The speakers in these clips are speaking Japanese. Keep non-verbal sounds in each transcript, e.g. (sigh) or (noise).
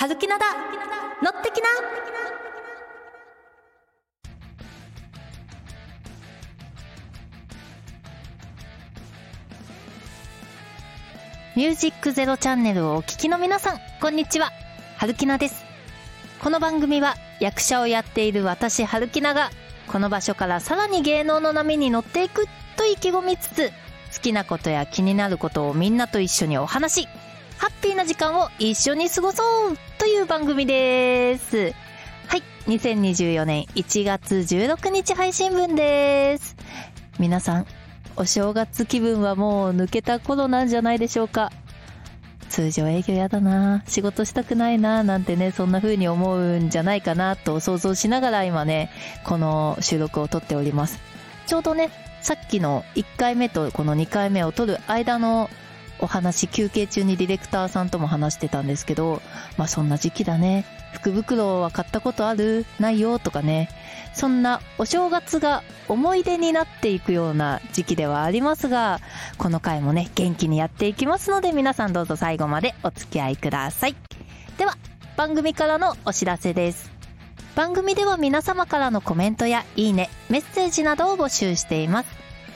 はずきなだ乗ってきなミュージックゼロチャンネルをお聞きの皆さん、こんにちは。はるきなです。この番組は役者をやっている私、はるきなが、この場所からさらに芸能の波に乗っていくと意気込みつつ、好きなことや気になることをみんなと一緒にお話し、ハッピーな時間を一緒に過ごそうという番組です。はい。2024年1月16日配信分です。皆さん、お正月気分はもう抜けた頃なんじゃないでしょうか。通常営業やだな仕事したくないななんてね、そんな風に思うんじゃないかなと想像しながら今ね、この収録を撮っております。ちょうどね、さっきの1回目とこの2回目を撮る間のお話、休憩中にディレクターさんとも話してたんですけど、まあそんな時期だね。福袋は買ったことある？ないよ？とかね。そんなお正月が思い出になっていくような時期ではありますが、この回もね、元気にやっていきますので皆さんどうぞ最後までお付き合いください。では、番組からのお知らせです。番組では皆様からのコメントやいいね、メッセージなどを募集しています。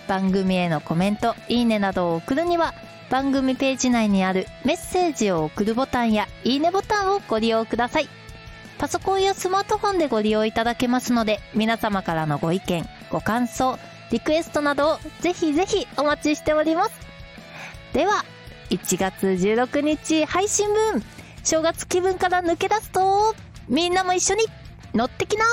番組へのコメント、いいねなどを送るには、番組ページ内にあるメッセージを送るボタンやいいねボタンをご利用ください。パソコンやスマートフォンでご利用いただけますので、皆様からのご意見、ご感想、リクエストなどをぜひぜひお待ちしております。では、1月16日配信分、正月気分から抜け出すと、みんなも一緒に乗ってきな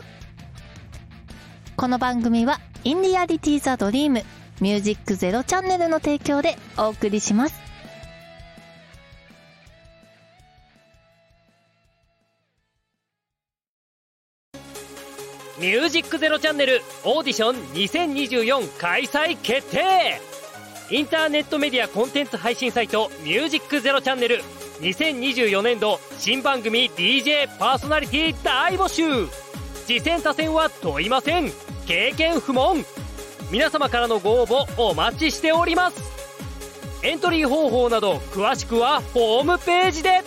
この番組は、インディアリティザドリーム、ミュージックゼロチャンネルの提供でお送りします。ミュージックゼロチャンネルオーディション2024開催決定インターネットメディアコンテンツ配信サイトミュージックゼロチャンネル2024年度新番組 DJ パーソナリティ大募集。次戦他戦は問いません。経験不問。皆様からのご応募お待ちしております。エントリー方法など詳しくはホームページで。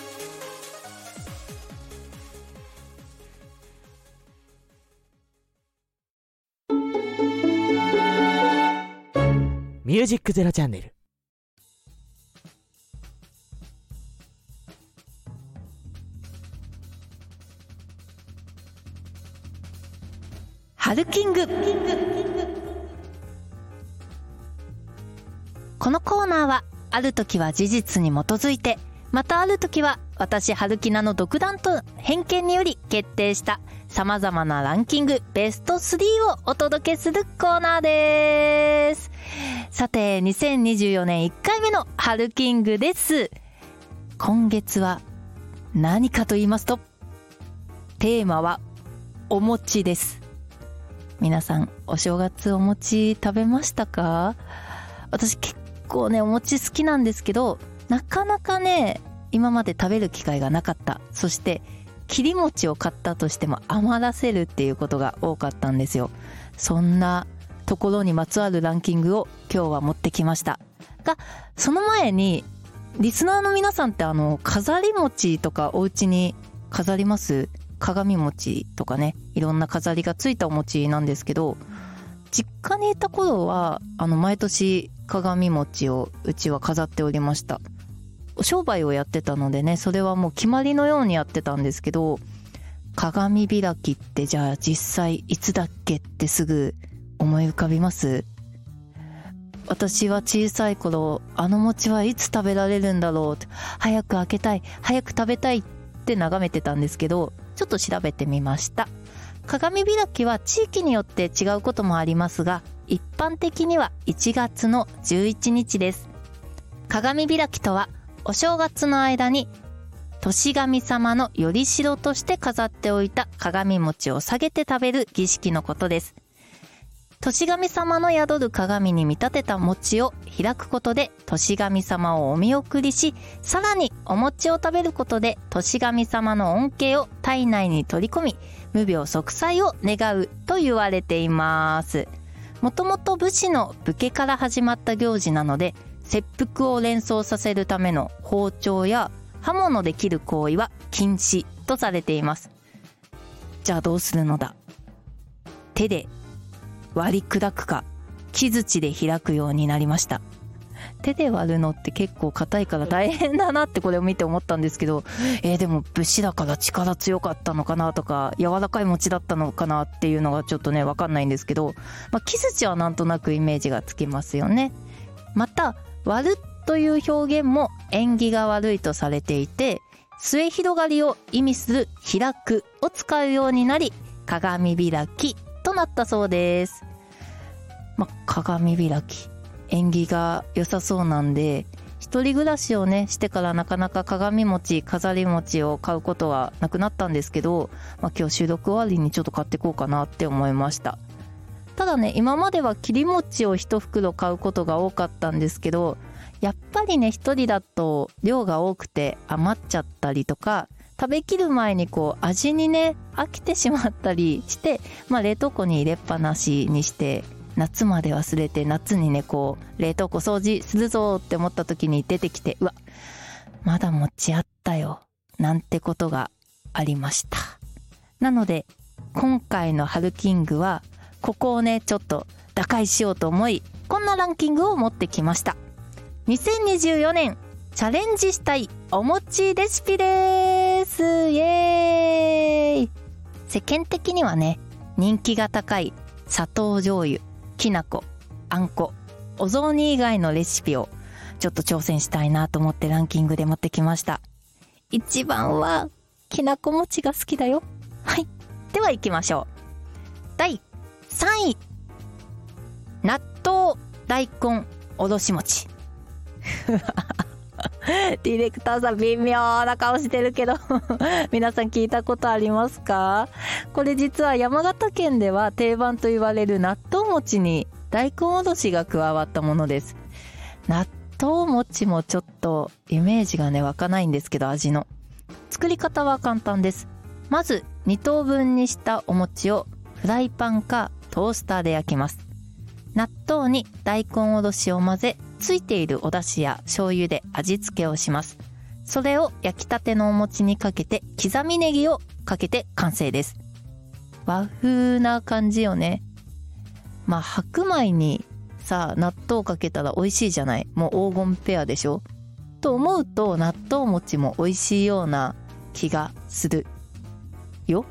ミュージックゼロチャンネル。ハルキングこのコーナーはある時は事実に基づいてまたある時は私ハルキナの独断と偏見により決定した様々なランキングベスト3をお届けするコーナーです。さて2024年1回目のハルキングです。今月は何かと言いますとテーマはお餅です。皆さんお正月お餅食べましたか？私結構ねお餅好きなんですけどなかなかね今まで食べる機会がなかった。そして切り餅を買ったとしても余らせるっていうことが多かったんですよ。そんなところにまつわるランキングを今日は持ってきました。がその前にリスナーの皆さんってあの飾り餅とかお家に飾ります？鏡餅とかね。いろんな飾りがついたお餅なんですけど実家にいた頃はあの毎年鏡餅をうちは飾っておりました。商売をやってたのでねそれはもう決まりのようにやってたんですけど鏡開きってじゃあ実際いつだっけってすぐ思い浮かびます？私は小さい頃あの餅はいつ食べられるんだろうって早く開けたい早く食べたいって眺めてたんですけどちょっと調べてみました。鏡開きは地域によって違うこともありますが一般的には1月の11日です。鏡開きとはお正月の間に年神様のよりしろとして飾っておいた鏡餅を下げて食べる儀式のことです。年神様の宿る鏡に見立てた餅を開くことで年神様をお見送りし、さらにお餅を食べることで年神様の恩恵を体内に取り込み、無病息災を願うと言われています。もともと武士の武家から始まった行事なので、切腹を連想させるための包丁や刃物で切る行為は禁止とされています。じゃあどうするのだ。手で割り砕くか木槌で開くようになりました。手で割るのって結構硬いから大変だなってこれを見て思ったんですけどえー、でも武士だから力強かったのかなとか柔らかい餅だったのかなっていうのがちょっとね分かんないんですけど、まあ、木槌はなんとなくイメージがつきますよね。また割るという表現も縁起が悪いとされていて末広がりを意味する開くを使うようになり鏡開きとなったそうです。まあ、鏡開き縁起が良さそうなんで一人暮らしをねしてからなかなか鏡餅飾り餅を買うことはなくなったんですけど、まあ、今日収録終わりにちょっと買ってこうかなって思いました。ただね今までは切り餅を一袋買うことが多かったんですけどやっぱりね一人だと量が多くて余っちゃったりとか食べきる前にこう味にね飽きてしまったりして、まあ、冷凍庫に入れっぱなしにして夏まで忘れて夏にねこう冷凍庫掃除するぞって思った時に出てきてうわまだ持ちあったよなんてことがありました。なので今回の春キングはここをねちょっと打開しようと思いこんなランキングを持ってきました。2024年チャレンジしたいお餅レシピです。イエーイ。世間的にはね人気が高い砂糖醤油。きなこ、あんこ、お雑煮以外のレシピをちょっと挑戦したいなと思ってランキングで持ってきました。一番は、きなこ餅が好きだよ。はい。では行きましょう。第3位。納豆大根おろし餅。(laughs) (laughs) ディレクターさん微妙な顔してるけど (laughs) 皆さん聞いたことありますか？これ実は山形県では定番と言われる納豆餅に大根おろしが加わったものです。納豆餅もちょっとイメージがね湧かないんですけど味の。作り方は簡単です。まず2等分にしたお餅をフライパンかトースターで焼きます。納豆に大根おろしを混ぜついているお出汁や醤油で味付けをします。それを焼きたてのお餅にかけて刻みネギをかけて完成です。和風な感じよね。まあ白米にさ、納豆かけたら美味しいじゃない。もう黄金ペアでしょと思うと納豆餅も美味しいような気がするよ。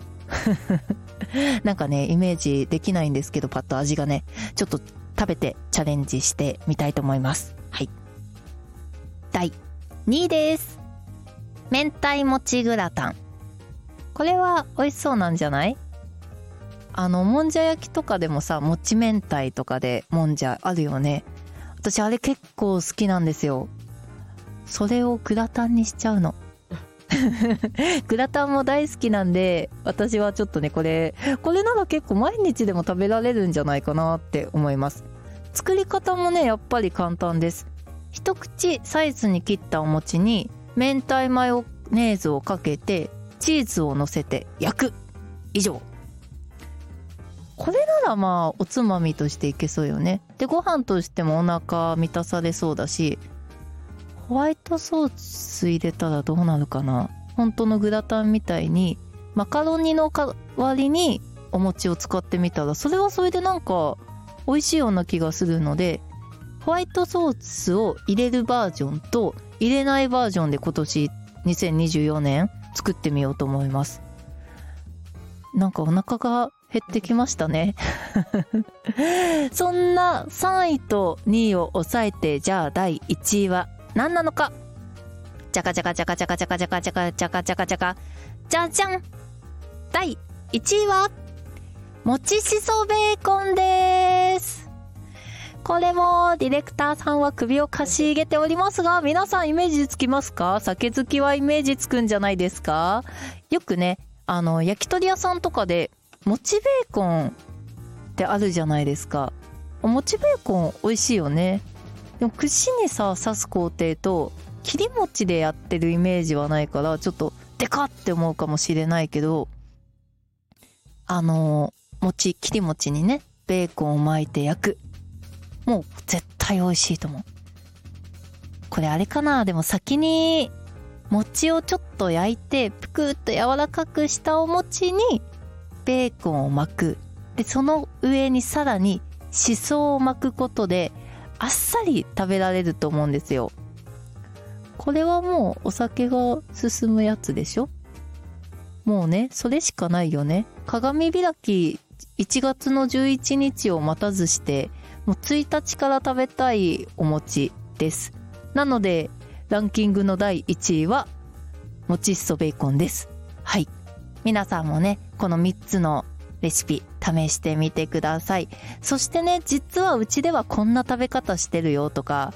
(laughs) なんかね、イメージできないんですけど、パッと味がね、ちょっと食べてチャレンジしてみたいと思います。はい。第2位です。明太もちグラタン。これは美味しそうなんじゃない？あの、もんじゃ焼きとかでもさ、もち明太とかでもんじゃあるよね。私あれ結構好きなんですよ。それをグラタンにしちゃうの。(laughs) グラタンも大好きなんで、私はちょっとね、これ、これなら結構毎日でも食べられるんじゃないかなって思います。作り方もね、やっぱり簡単です。一口サイズに切ったお餅に、明太マヨネーズをかけて、チーズを乗せて焼く。以上。これならまあ、おつまみとしていけそうよね。で、ご飯としてもお腹満たされそうだし、ホワイトソース入れたらどうなるかな本当のグラタンみたいに、マカロニの代わりにお餅を使ってみたら、それはそれでなんか、美味しいような気がするので、ホワイトソースを入れるバージョンと入れないバージョンで今年2024年作ってみようと思います。なんかお腹が減ってきましたね。(laughs) そんな3位と2位を抑えて、じゃあ第1位は何なのかじゃかじゃかじゃかじゃかじゃかじゃかじゃかじゃかじゃかじゃかじゃじゃん第1位はもちしそベーコンですこれもディレクターさんは首をかしげておりますが、皆さんイメージつきますか？酒好きはイメージつくんじゃないですか？よくね、あの、焼き鳥屋さんとかで、もちベーコンってあるじゃないですか。おもちベーコン美味しいよね。でも串にさ、刺す工程と、切り餅でやってるイメージはないから、ちょっと、でかって思うかもしれないけど、あの餅、切り餅にね、ベーコンを巻いて焼く。もう絶対美味しいと思う。これあれかな？でも先に餅をちょっと焼いてぷくっと柔らかくしたお餅にベーコンを巻く。でその上にさらにしそを巻くことであっさり食べられると思うんですよ。これはもうお酒が進むやつでしょ？もうねそれしかないよね。鏡開き1月の11日を待たずしてもう1日から食べたいお餅です。なのでランキングの第1位はもちっそベーコンです。はい。皆さんもねこの3つのレシピ試してみてください。そしてね実はうちではこんな食べ方してるよとか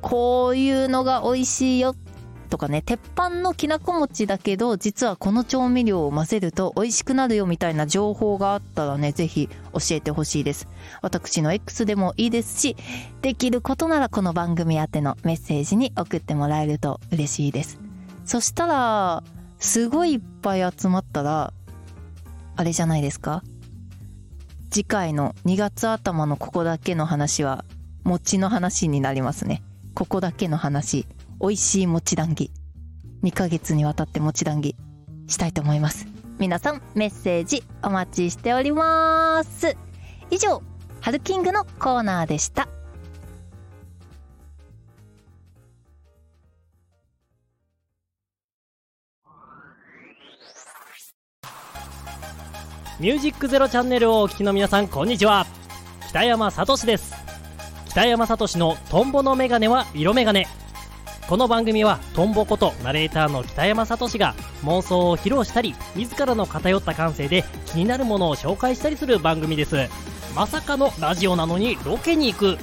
こういうのが美味しいよとかね鉄板のきなこ餅だけど実はこの調味料を混ぜると美味しくなるよみたいな情報があったらねぜひ教えてほしいです。私の X でもいいですしできることならこの番組宛てのメッセージに送ってもらえると嬉しいです。そしたらすごいいっぱい集まったらあれじゃないですか？次回の2月頭のここだけの話は餅の話になりますね。ここだけの話。美味しい餅談義。2ヶ月にわたって餅談義。したいと思います。皆さんメッセージお待ちしております。以上ハルキングのコーナーでした。ミュージックゼロチャンネルをお聞きの皆さんこんにちは。北山聡です。北山聡のトンボのメガネは色メガネ。この番組はトンボことナレーターの北山聡が妄想を披露したり自らの偏った感性で気になるものを紹介したりする番組です。まさかのラジオなのにロケに行く。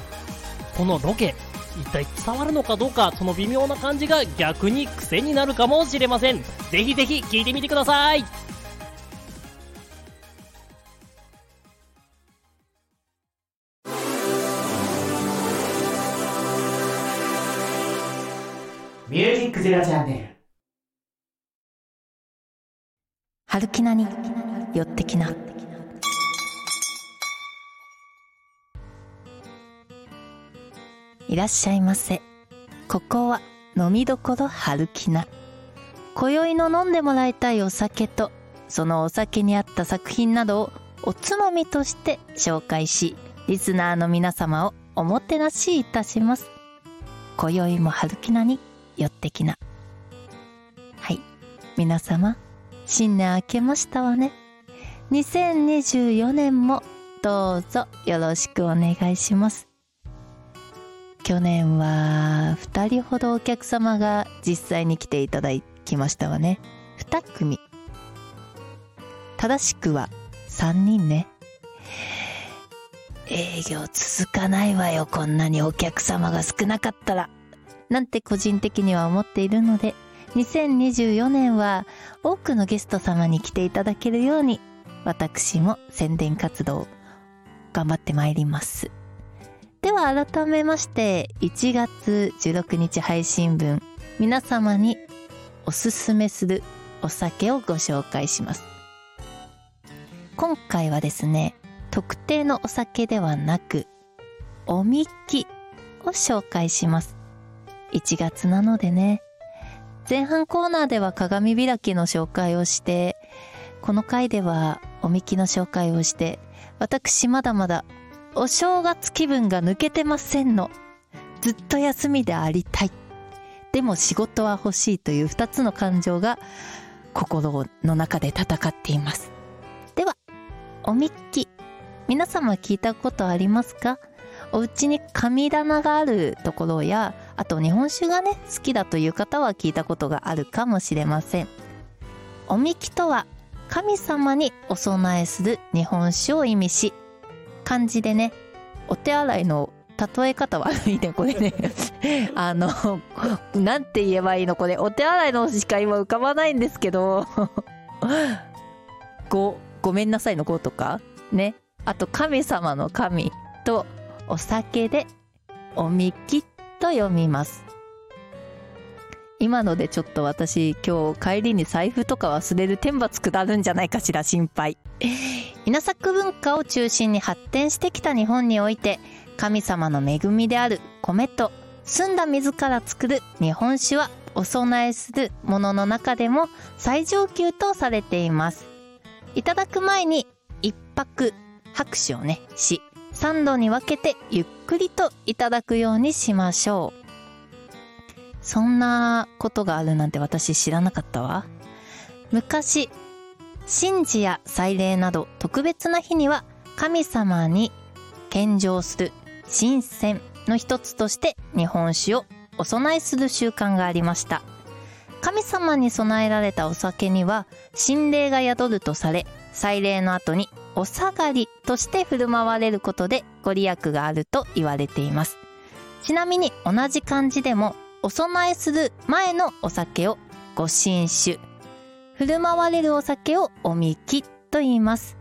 このロケ一体伝わるのかどうかその微妙な感じが逆に癖になるかもしれません。ぜひぜひ聞いてみてください。ミュージックゼロチャンネル。春きなに寄ってきな。いらっしゃいませ。ここは飲みどころ春きな今宵の飲んでもらいたいお酒とそのお酒に合った作品などをおつまみとして紹介しリスナーの皆様をおもてなしいたします。今宵も春きなに寄ってきな。はい。皆様新年明けましたわね。2024年もどうぞよろしくお願いします。去年は2人ほどお客様が実際に来ていただきましたわね。2組。正しくは3人ね。営業続かないわよこんなにお客様が少なかったら。なんて個人的には思っているので2024年は多くのゲスト様に来ていただけるように私も宣伝活動頑張ってまいります。では改めまして1月16日配信分皆様におすすめするお酒をご紹介します。今回はですね特定のお酒ではなくおみきを紹介します。1月なのでね。前半コーナーでは鏡開きの紹介をしてこの回ではおみきの紹介をして私まだまだお正月気分が抜けてませんの。ずっと休みでありたい。でも仕事は欲しいという2つの感情が心の中で戦っています。ではおみき。皆様聞いたことありますか？お家に神棚があるところやあと日本酒がね好きだという方は聞いたことがあるかもしれません。おみきとは神様にお供えする日本酒を意味し漢字でねお手洗いの例え方悪いねこれね。(laughs) あのなんて言えばいいのこれ。お手洗いのしか今浮かばないんですけど。(laughs) ごごめんなさいのごとか？ね。あと神様の神とお酒でおみきと読みます今のでちょっと私今日帰りに財布とか忘れる天罰下るんじゃないかしら心配稲作文化を中心に発展してきた日本において神様の恵みである米と澄んだ水から作る日本酒はお供えするものの中でも最上級とされています。いただく前に一泊拍手をね、し、3度に分けてゆっくりといただくようにしましょう。そんなことがあるなんて私知らなかったわ。昔、神事や祭礼など特別な日には神様に献上する神仙の一つとして日本酒をお供えする習慣がありました。神様に供えられたお酒には神霊が宿るとされ、祭礼の後にお下がりとして振る舞われることでご利益があると言われています。ちなみに同じ漢字でもお供えする前のお酒をご神酒、振る舞われるお酒をおみきと言います。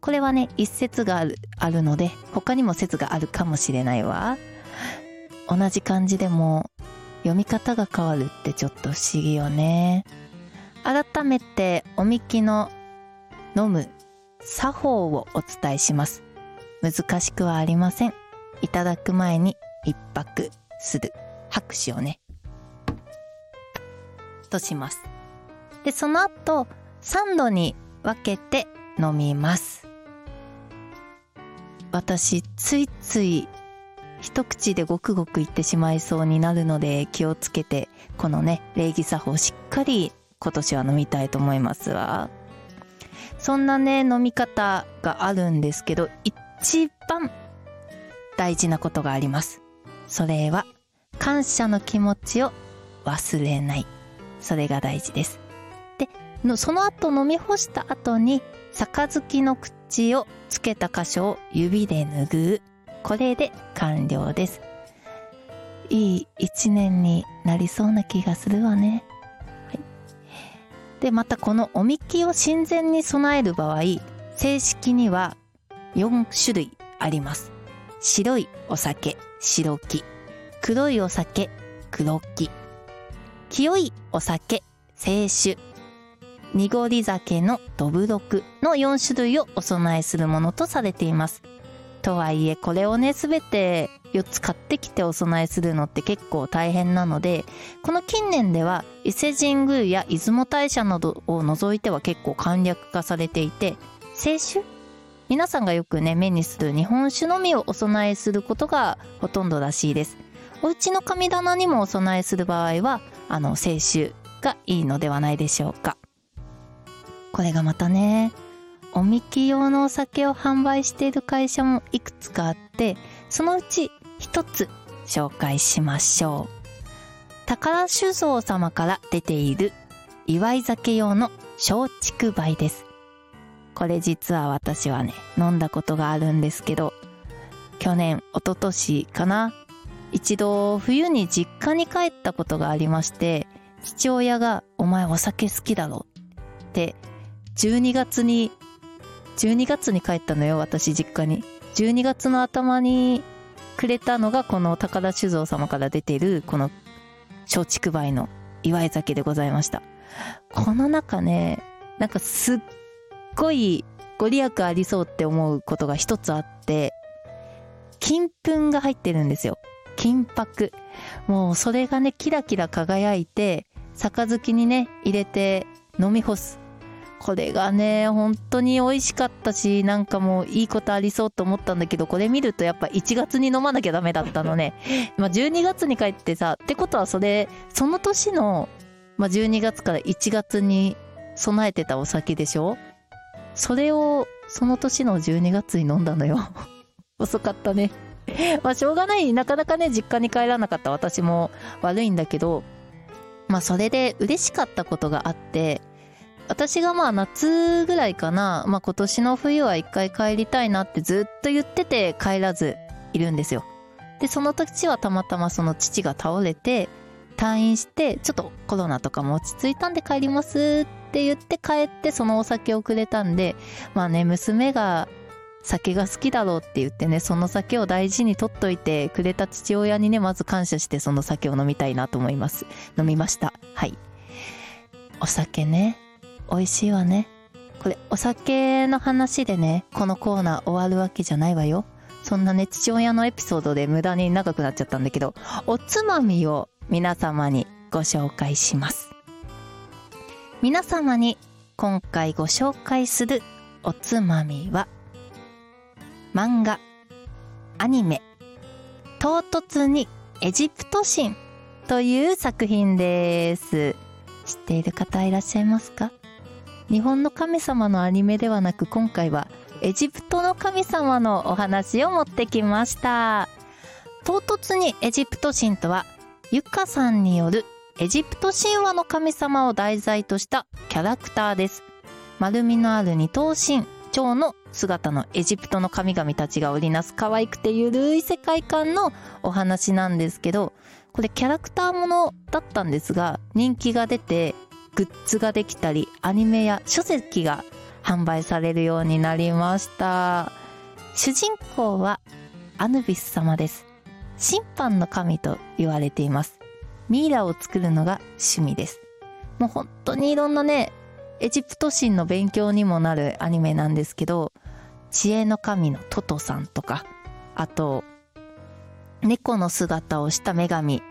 これはね、一説がある、あるので、他にも説があるかもしれないわ。同じ漢字でも読み方が変わるってちょっと不思議よね。改めておみきの飲む作法をお伝えします。難しくはありません。いただく前に一泊する。拍手をね。とします。で、その後、3度に分けて飲みます。私、ついつい一口でごくごくいってしまいそうになるので気をつけて、このね、礼儀作法をしっかり今年は飲みたいと思いますわ。そんなね、飲み方があるんですけど、一番大事なことがあります。それは、感謝の気持ちを忘れない。それが大事です。で、のその後飲み干した後に、杯の口をつけた箇所を指で拭う。これで完了です。いい一年になりそうな気がするわね。で、またこのおみきを神前に備える場合、正式には4種類あります。白いお酒、白木。黒いお酒、黒木。清いお酒、清酒。濁り酒のどぶろくの4種類をお供えするものとされています。とはいえ、これをね、すべて4つ買ってきてお供えするのって結構大変なので、この近年では伊勢神宮や出雲大社などを除いては結構簡略化されていて、清酒？皆さんがよくね、目にする日本酒のみをお供えすることがほとんどらしいです。お家の神棚にもお供えする場合は、あの、清酒がいいのではないでしょうか。これがまたね、おみき用のお酒を販売している会社もいくつかあって、そのうち一つ紹介しましょう。宝酒造様から出ている祝い酒用の松竹梅です。これ実は私はね、飲んだことがあるんですけど、去年、一昨年かな一度冬に実家に帰ったことがありまして、父親がお前お酒好きだろって、12月に12月に帰ったのよ、私実家に。12月の頭にくれたのがこの高田酒造様から出ているこの松竹梅の祝い酒でございました。この中ね、なんかすっごいご利益ありそうって思うことが一つあって、金粉が入ってるんですよ。金箔。もうそれがね、キラキラ輝いて、杯にね、入れて飲み干す。これがね、本当に美味しかったし、なんかもういいことありそうと思ったんだけど、これ見るとやっぱ1月に飲まなきゃダメだったのね。(laughs) まあ12月に帰ってさ、ってことはそれ、その年の、まあ12月から1月に備えてたお酒でしょ？それをその年の12月に飲んだのよ。(laughs) 遅かったね。まあしょうがない。なかなかね、実家に帰らなかった私も悪いんだけど、まあそれで嬉しかったことがあって、私がまあ夏ぐらいかな、まあ今年の冬は一回帰りたいなってずっと言ってて帰らずいるんですよ。で、その時はたまたまその父が倒れて、退院して、ちょっとコロナとかも落ち着いたんで帰りますって言って帰ってそのお酒をくれたんで、まあね、娘が酒が好きだろうって言ってね、その酒を大事に取っといてくれた父親にね、まず感謝してその酒を飲みたいなと思います。飲みました。はい。お酒ね。美味しいわね。これ、お酒の話でね、このコーナー終わるわけじゃないわよ。そんなね、父親のエピソードで無駄に長くなっちゃったんだけど、おつまみを皆様にご紹介します皆様に今回ご紹介するおつまみは漫画アニメ唐突にエジプト神という作品です知っている方いらっしゃいますか？日本の神様のアニメではなく今回はエジプトの神様のお話を持ってきました。唐突にエジプト神とはゆかさんによるエジプト神話の神様を題材としたキャラクターです。丸みのある二頭身蝶の姿のエジプトの神々たちが織りなす可愛くてゆるい世界観のお話なんですけどこれキャラクターものだったんですが人気が出てグッズができたりアニメや書籍が販売されるようになりました。主人公はアヌビス様です。審判の神と言われています。ミイラを作るのが趣味です。もう本当にいろんなねエジプト神の勉強にもなるアニメなんですけど知恵の神のトトさんとかあと猫の姿をした女神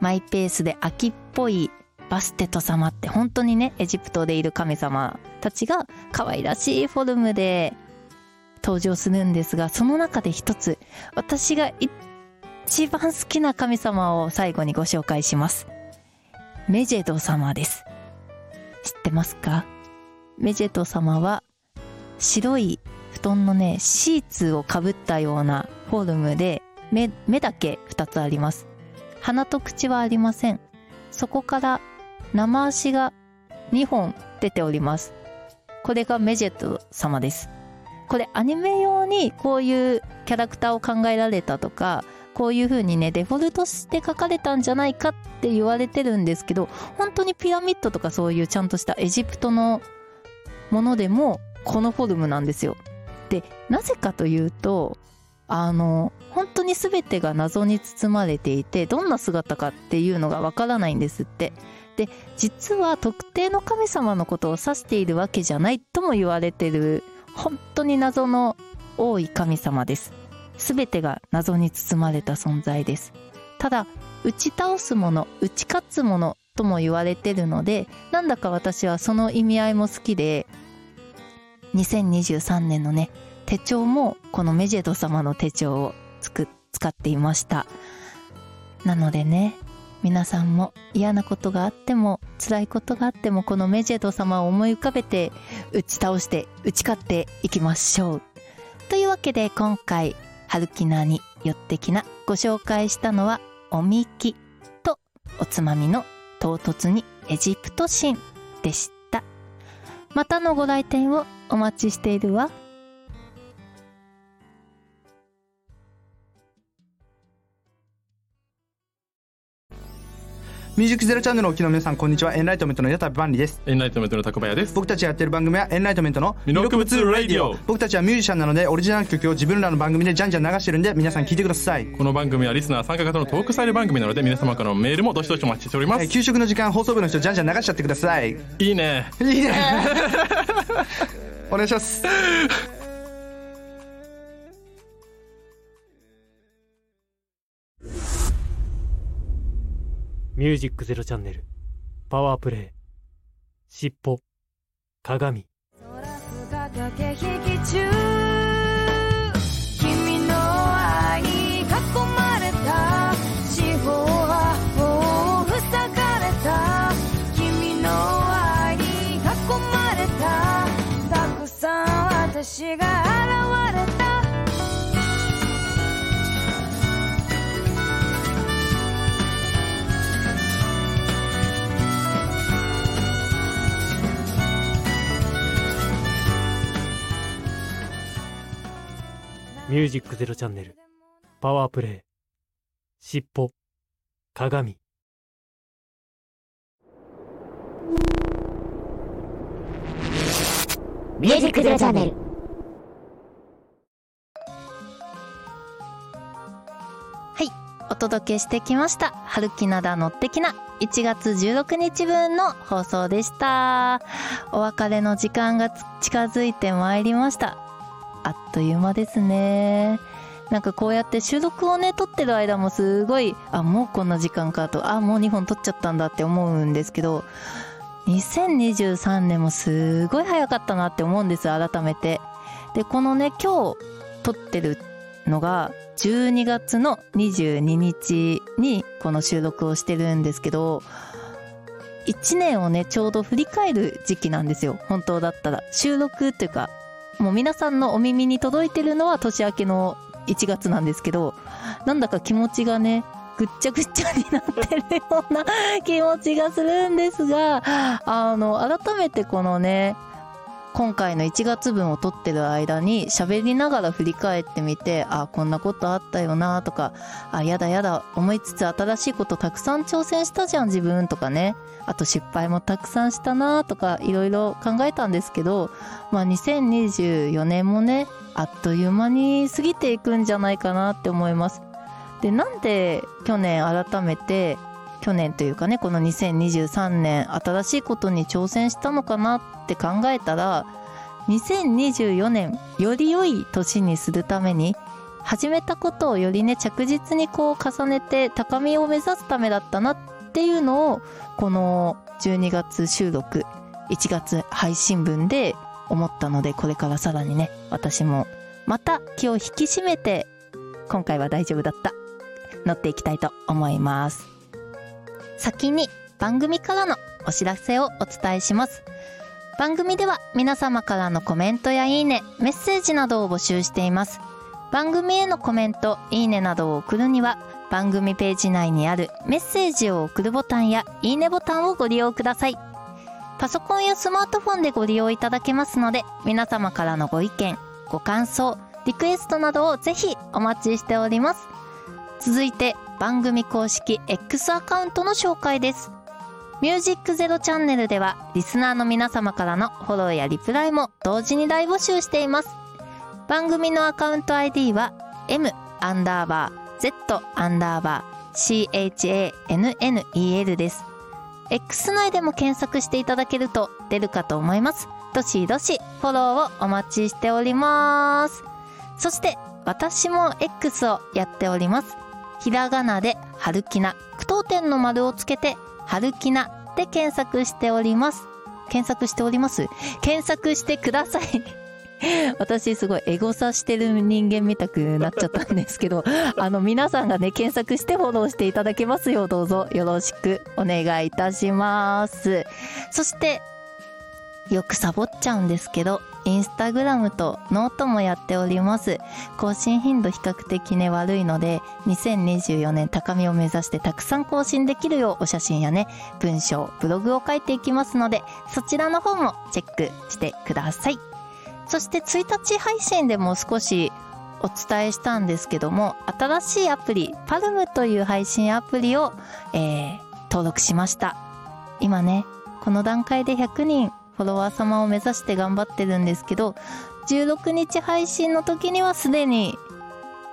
マイペースで秋っぽいバステト様って本当にねエジプトでいる神様たちが可愛らしいフォルムで登場するんですがその中で一つ私が一番好きな神様を最後にご紹介します。メジェド様です。知ってますか？メジェド様は白い布団のねシーツをかぶったようなフォルムで目目だけ2つあります。鼻と口はありません。そこから生足が2本出ております。これがメジェット様です。これアニメ用にこういうキャラクターを考えられたとかこういう風にねデフォルトして書かれたんじゃないかって言われてるんですけど本当にピラミッドとかそういうちゃんとしたエジプトのものでもこのフォルムなんですよ。でなぜかというとあの本当に全てが謎に包まれていてどんな姿かっていうのがわからないんですって。で実は特定の神様のことを指しているわけじゃないとも言われてる本当に謎の多い神様です。全てが謎に包まれた存在です。ただ打ち倒すもの打ち勝つものとも言われてるのでなんだか私はその意味合いも好きで2023年のね手帳もこのメジェド様の手帳をつく使っていました。なのでね皆さんも嫌なことがあっても辛いことがあってもこのメジェド様を思い浮かべて打ち倒して打ち勝っていきましょうというわけで今回春キナに寄ってきなご紹介したのはおみきとおつまみの唐突にエジプト神でしたまたのご来店をお待ちしているわ。ミュージックゼロチャンネルをお聞きの皆さんこんにちは。エンライトメントの矢田部万里です。エンライトメントの高林です。僕たちがやってる番組はエンライトメントの魅力物ラディオ。僕たちはミュージシャンなのでオリジナル曲を自分らの番組でじゃんじゃん流してるんで皆さん聞いてください、この番組はリスナー参加型のトークスタイル番組なので皆様からのメールもどしどしお待ちしております、えー給食の時間放送部の人じゃんじゃん流しちゃってください。いい (laughs) いねいね。お願いします (laughs) ミュージックゼロチャンネルパワープレイ尻尾鏡駆け引き中。君の愛に囲まれた四方はもう塞がれた。君の愛に囲まれた。たくさん私がミュージックゼロチャンネルパワープレイ尻尾鏡ミュージックゼロチャンネルお届けしてきました。春きなだ乗ってきな。1月16日分の放送でした。お別れの時間がつ近づいてまいりました。あっという間ですね。なんかこうやって収録をね、撮ってる間もすごい、あ、もうこんな時間かと、あ、もう2本撮っちゃったんだって思うんですけど、2023年もすごい早かったなって思うんです、改めて。で、このね、今日撮ってるのが、12月の22日にこの収録をしてるんですけど、1年をね、ちょうど振り返る時期なんですよ。本当だったら。収録っていうか、もう皆さんのお耳に届いてるのは年明けの1月なんですけど、なんだか気持ちがね、ぐっちゃぐっちゃになってるような気持ちがするんですが、あの、改めてこのね、今回の1月分を撮ってる間に喋りながら振り返ってみて、あ、こんなことあったよなとか、あ、やだやだ、思いつつ新しいことたくさん挑戦したじゃん自分とかね。あと失敗もたくさんしたなとか、いろいろ考えたんですけど、まあ2024年もね、あっという間に過ぎていくんじゃないかなって思います。で、なんで去年改めて去年というかねこの2023年新しいことに挑戦したのかなって考えたら2024年より良い年にするために始めたことをよりね着実にこう重ねて高みを目指すためだったなっていうのをこの12月収録1月配信分で思ったのでこれからさらにね私もまた気を引き締めて今回は大丈夫だった。乗っていきたいと思います。先に番組からのお知らせをお伝えします。番組では皆様からのコメントやいいね、メッセージなどを募集しています。番組へのコメント、いいねなどを送るには、番組ページ内にあるメッセージを送るボタンやいいねボタンをご利用ください。パソコンやスマートフォンでご利用いただけますので、皆様からのご意見、ご感想、リクエストなどをぜひお待ちしております。続いて番組公式 X アカウントの紹介です。ミュージックゼロチャンネルではリスナーの皆様からのフォローやリプライも同時に大募集しています。番組のアカウント ID は m アンダーバー z アンダーバー chanel です。X 内でも検索していただけると出るかと思います。どしどしフォローをお待ちしております。そして私も X をやっております。ひらがなで春きな、句読点の丸をつけて、春きなで検索しております。検索しております？検索してください。(laughs) 私すごいエゴサしてる人間みたくなっちゃったんですけど、(laughs) あの皆さんがね、検索してフォローしていただけますようどうぞよろしくお願いいたします。そして、よくサボっちゃうんですけど、インスタグラムとノートもやっております。更新頻度比較的ね悪いので、2024年高みを目指してたくさん更新できるようお写真やね、文章、ブログを書いていきますので、そちらの方もチェックしてください。そして1日配信でも少しお伝えしたんですけども、新しいアプリ、パルムという配信アプリを、えー登録しました。今ね、この段階で100人フォロワー様を目指して頑張ってるんですけど、16日配信の時にはすでに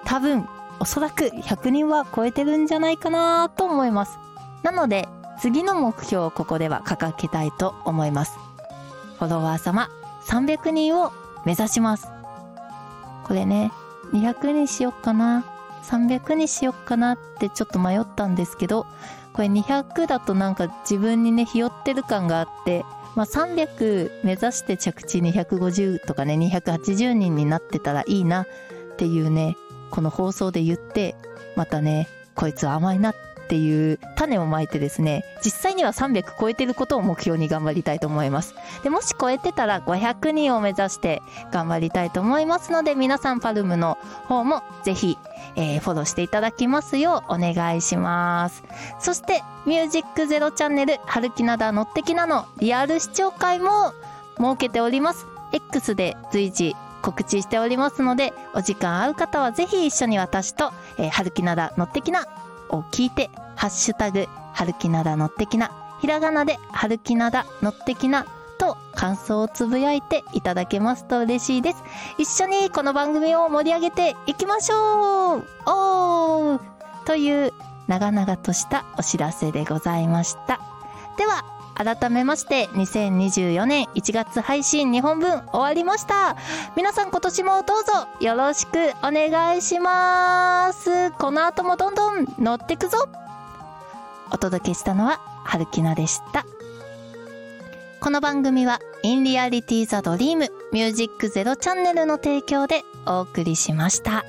多分おそらく100人は超えてるんじゃないかなと思います。なので次の目標をここでは掲げたいと思います。フォロワー様300人を目指します。これね、200にしよっかな、300にしよっかなってちょっと迷ったんですけど、これ200だとなんか自分にね、ひよってる感があって、まあ、300目指して着地250とかね、280人になってたらいいなっていうね、この放送で言って、またね、こいつは甘いなっていう種をまいてですね、実際には300超えてることを目標に頑張りたいと思います。で、もし超えてたら500人を目指して頑張りたいと思いますので、皆さんパルムの方もぜひ、えーフォローしていただきますようお願いします。そして、ミュージックゼロチャンネル、春木なだのってきなのリアル視聴会も設けております。X で随時告知しておりますので、お時間合う方はぜひ一緒に私と、えー、春木なだのってきなを聞いて、ハッシュタグ、春木なだのってきな、ひらがなで春木なだのってきな。と感想をつぶやいていただけますと嬉しいです。一緒にこの番組を盛り上げていきましょう。おー。という長々としたお知らせでございました。では、改めまして2024年1月配信2本分終わりました。皆さん今年もどうぞよろしくお願いします。この後もどんどん乗ってくぞ。お届けしたのは春樹菜でしたこの番組は In Reality the Dream Music Zero チャンネルの提供でお送りしました。